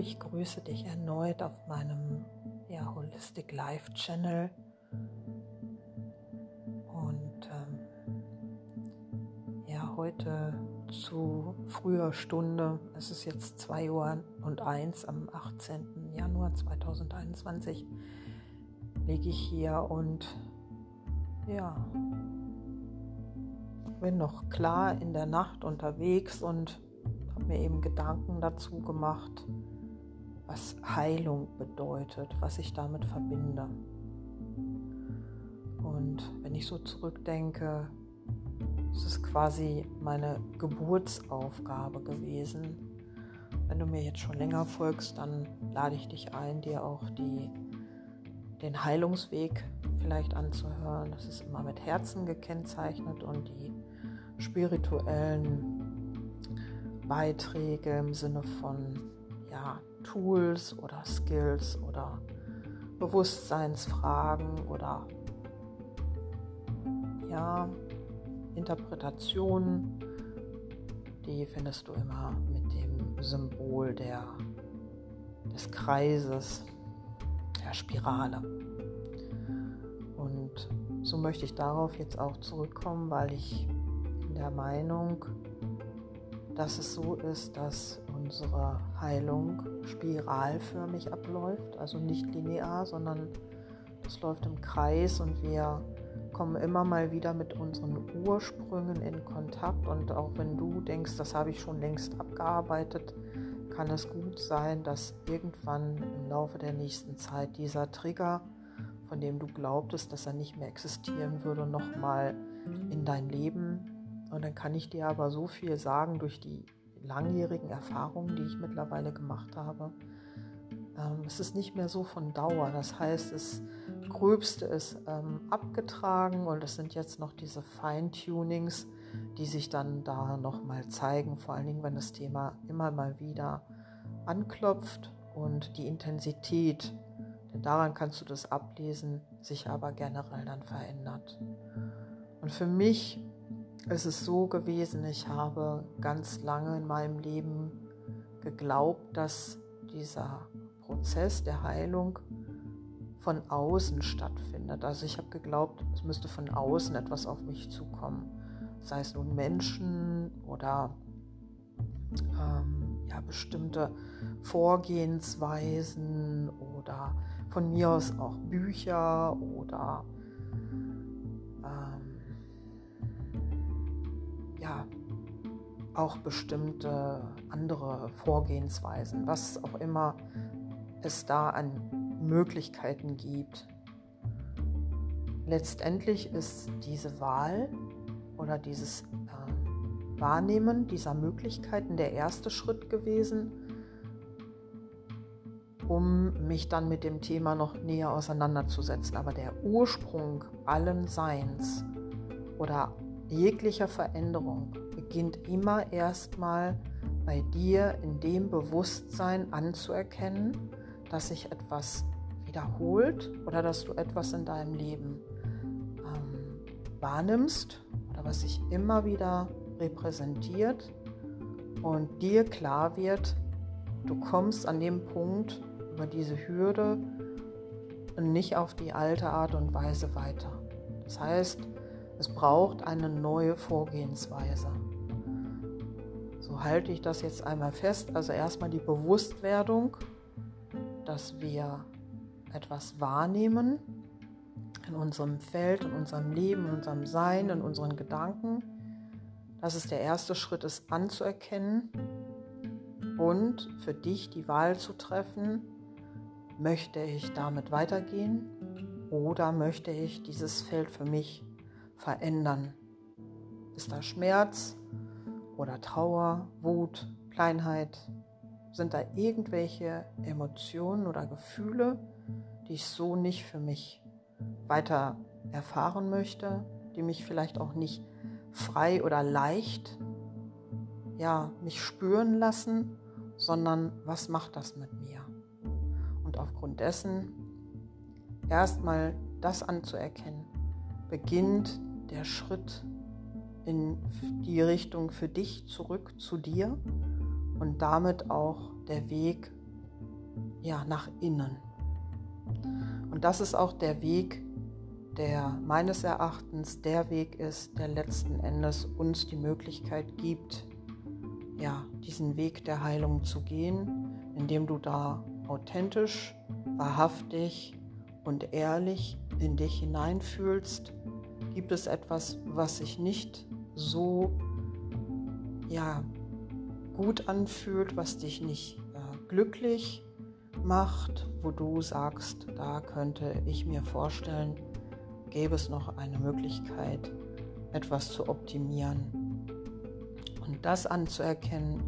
ich grüße dich erneut auf meinem ja, Holistic Life Channel. Und ähm, ja, heute zu früher Stunde, es ist jetzt 2 Uhr und 1 am 18. Januar 2021, liege ich hier und ja, bin noch klar in der Nacht unterwegs und habe mir eben Gedanken dazu gemacht, was Heilung bedeutet, was ich damit verbinde. Und wenn ich so zurückdenke, es ist quasi meine Geburtsaufgabe gewesen. Wenn du mir jetzt schon länger folgst, dann lade ich dich ein, dir auch die, den Heilungsweg vielleicht anzuhören. Das ist immer mit Herzen gekennzeichnet und die spirituellen Beiträge im Sinne von ja, Tools oder Skills oder Bewusstseinsfragen oder ja, Interpretationen, die findest du immer mit dem Symbol der, des Kreises, der Spirale. Und so möchte ich darauf jetzt auch zurückkommen, weil ich bin der Meinung, dass es so ist, dass unsere Heilung spiralförmig abläuft, also nicht linear, sondern das läuft im Kreis und wir kommen immer mal wieder mit unseren Ursprüngen in Kontakt und auch wenn du denkst, das habe ich schon längst abgearbeitet, kann es gut sein, dass irgendwann im Laufe der nächsten Zeit dieser Trigger, von dem du glaubtest, dass er nicht mehr existieren würde, nochmal in dein Leben. Und dann kann ich dir aber so viel sagen durch die langjährigen Erfahrungen, die ich mittlerweile gemacht habe. Ähm, es ist nicht mehr so von Dauer. Das heißt, das Gröbste ist ähm, abgetragen und es sind jetzt noch diese Feintunings, die sich dann da nochmal zeigen, vor allen Dingen, wenn das Thema immer mal wieder anklopft und die Intensität, denn daran kannst du das ablesen, sich aber generell dann verändert. Und für mich es ist so gewesen, ich habe ganz lange in meinem Leben geglaubt, dass dieser Prozess der Heilung von außen stattfindet. Also ich habe geglaubt, es müsste von außen etwas auf mich zukommen. Sei es nun Menschen oder ähm, ja, bestimmte Vorgehensweisen oder von mir aus auch Bücher oder ja, auch bestimmte andere Vorgehensweisen, was auch immer es da an Möglichkeiten gibt. Letztendlich ist diese Wahl oder dieses äh, Wahrnehmen dieser Möglichkeiten der erste Schritt gewesen, um mich dann mit dem Thema noch näher auseinanderzusetzen. Aber der Ursprung allen Seins oder jeglicher Veränderung beginnt immer erstmal bei dir in dem Bewusstsein anzuerkennen, dass sich etwas wiederholt oder dass du etwas in deinem Leben ähm, wahrnimmst oder was sich immer wieder repräsentiert und dir klar wird, du kommst an dem Punkt über diese Hürde und nicht auf die alte Art und Weise weiter. Das heißt, es braucht eine neue Vorgehensweise. So halte ich das jetzt einmal fest. Also erstmal die Bewusstwerdung, dass wir etwas wahrnehmen in unserem Feld, in unserem Leben, in unserem Sein, in unseren Gedanken. Das ist der erste Schritt, es anzuerkennen und für dich die Wahl zu treffen, möchte ich damit weitergehen oder möchte ich dieses Feld für mich verändern? Ist da Schmerz oder Trauer, Wut, Kleinheit? Sind da irgendwelche Emotionen oder Gefühle, die ich so nicht für mich weiter erfahren möchte, die mich vielleicht auch nicht frei oder leicht ja, mich spüren lassen, sondern was macht das mit mir? Und aufgrund dessen erstmal das anzuerkennen, beginnt der Schritt in die Richtung für dich zurück zu dir und damit auch der Weg ja, nach innen. Und das ist auch der Weg, der meines Erachtens der Weg ist, der letzten Endes uns die Möglichkeit gibt, ja, diesen Weg der Heilung zu gehen, indem du da authentisch, wahrhaftig und ehrlich in dich hineinfühlst. Gibt es etwas, was sich nicht so ja, gut anfühlt, was dich nicht äh, glücklich macht, wo du sagst, da könnte ich mir vorstellen, gäbe es noch eine Möglichkeit, etwas zu optimieren. Und das anzuerkennen,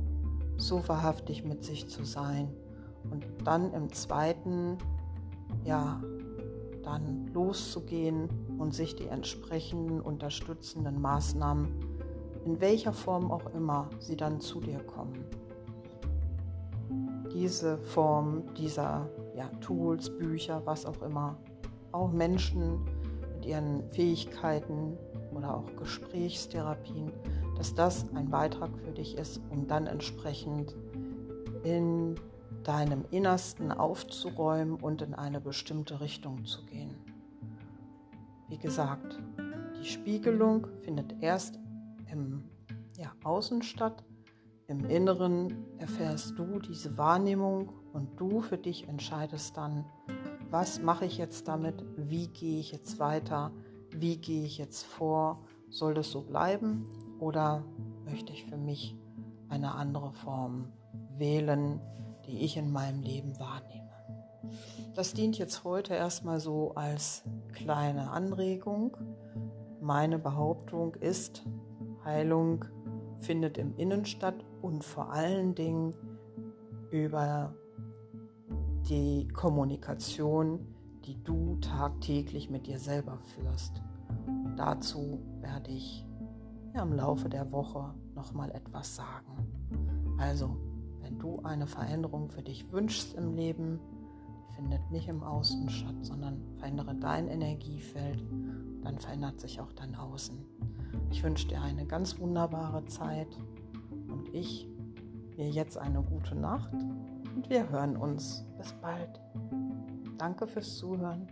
so wahrhaftig mit sich zu sein und dann im zweiten, ja, dann loszugehen und sich die entsprechenden unterstützenden Maßnahmen, in welcher Form auch immer sie dann zu dir kommen. Diese Form dieser ja, Tools, Bücher, was auch immer, auch Menschen, mit ihren Fähigkeiten oder auch Gesprächstherapien, dass das ein Beitrag für dich ist, um dann entsprechend in deinem Innersten aufzuräumen und in eine bestimmte Richtung zu gehen. Wie gesagt, die Spiegelung findet erst im ja, Außen statt. Im Inneren erfährst du diese Wahrnehmung und du für dich entscheidest dann, was mache ich jetzt damit, wie gehe ich jetzt weiter, wie gehe ich jetzt vor, soll das so bleiben oder möchte ich für mich eine andere Form wählen, die ich in meinem Leben wahrnehme. Das dient jetzt heute erstmal so als kleine Anregung. Meine Behauptung ist, Heilung findet im Innen statt und vor allen Dingen über die Kommunikation, die du tagtäglich mit dir selber führst. Dazu werde ich im Laufe der Woche nochmal etwas sagen. Also, wenn du eine Veränderung für dich wünschst im Leben, findet nicht im Außen statt, sondern verändere dein Energiefeld, dann verändert sich auch dein Außen. Ich wünsche dir eine ganz wunderbare Zeit und ich dir jetzt eine gute Nacht und wir hören uns. Bis bald. Danke fürs Zuhören.